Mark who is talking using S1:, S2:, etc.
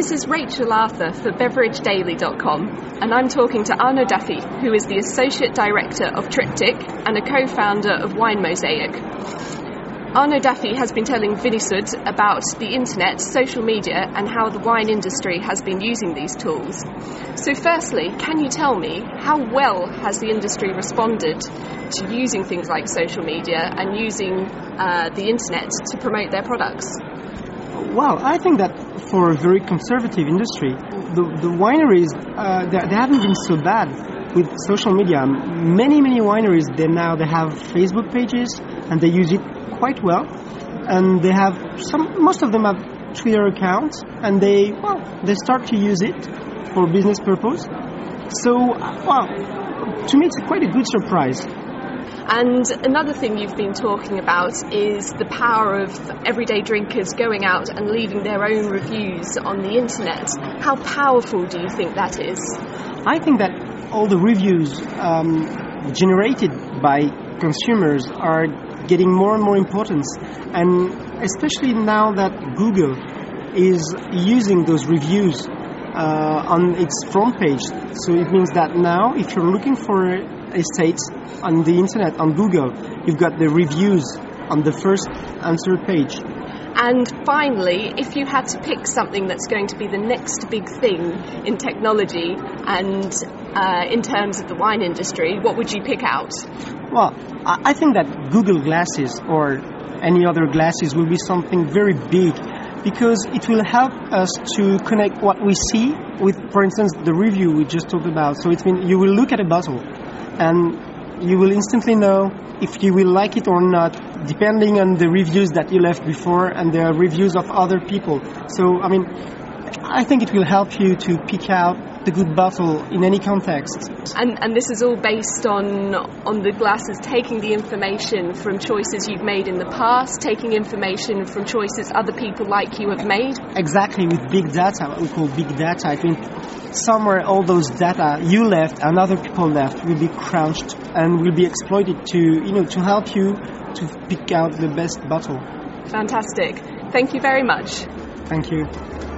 S1: This is Rachel Arthur for BeverageDaily.com, and I'm talking to Arno Duffy, who is the Associate Director of Triptych and a co founder of Wine Mosaic. Arno Duffy has been telling Vinisud about the internet, social media, and how the wine industry has been using these tools. So, firstly, can you tell me how well has the industry responded to using things like social media and using uh, the internet to promote their products?
S2: Well, I think that for a very conservative industry, the, the wineries uh, they, they haven't been so bad with social media. Many many wineries they now they have Facebook pages and they use it quite well, and they have some. Most of them have Twitter accounts, and they well they start to use it for business purpose. So well, to me it's quite a good surprise.
S1: And another thing you've been talking about is the power of everyday drinkers going out and leaving their own reviews on the internet. How powerful do you think that is?
S2: I think that all the reviews um, generated by consumers are getting more and more importance, and especially now that Google is using those reviews uh, on its front page. So it means that now, if you're looking for estates on the internet on Google, you've got the reviews on the first answer page.
S1: And finally, if you had to pick something that's going to be the next big thing in technology and uh, in terms of the wine industry, what would you pick out?
S2: Well, I think that Google Glasses or any other glasses will be something very big because it will help us to connect what we see with, for instance, the review we just talked about. So it means you will look at a bottle and you will instantly know if you will like it or not, depending on the reviews that you left before and the reviews of other people. So, I mean, I think it will help you to pick out the good bottle in any context.
S1: And, and this is all based on on the glasses taking the information from choices you've made in the past, taking information from choices other people like you have made.
S2: Exactly, with big data, what we call big data. I think somewhere all those data you left and other people left will be crunched and will be exploited to you know to help you to pick out the best bottle.
S1: Fantastic. Thank you very much.
S2: Thank you.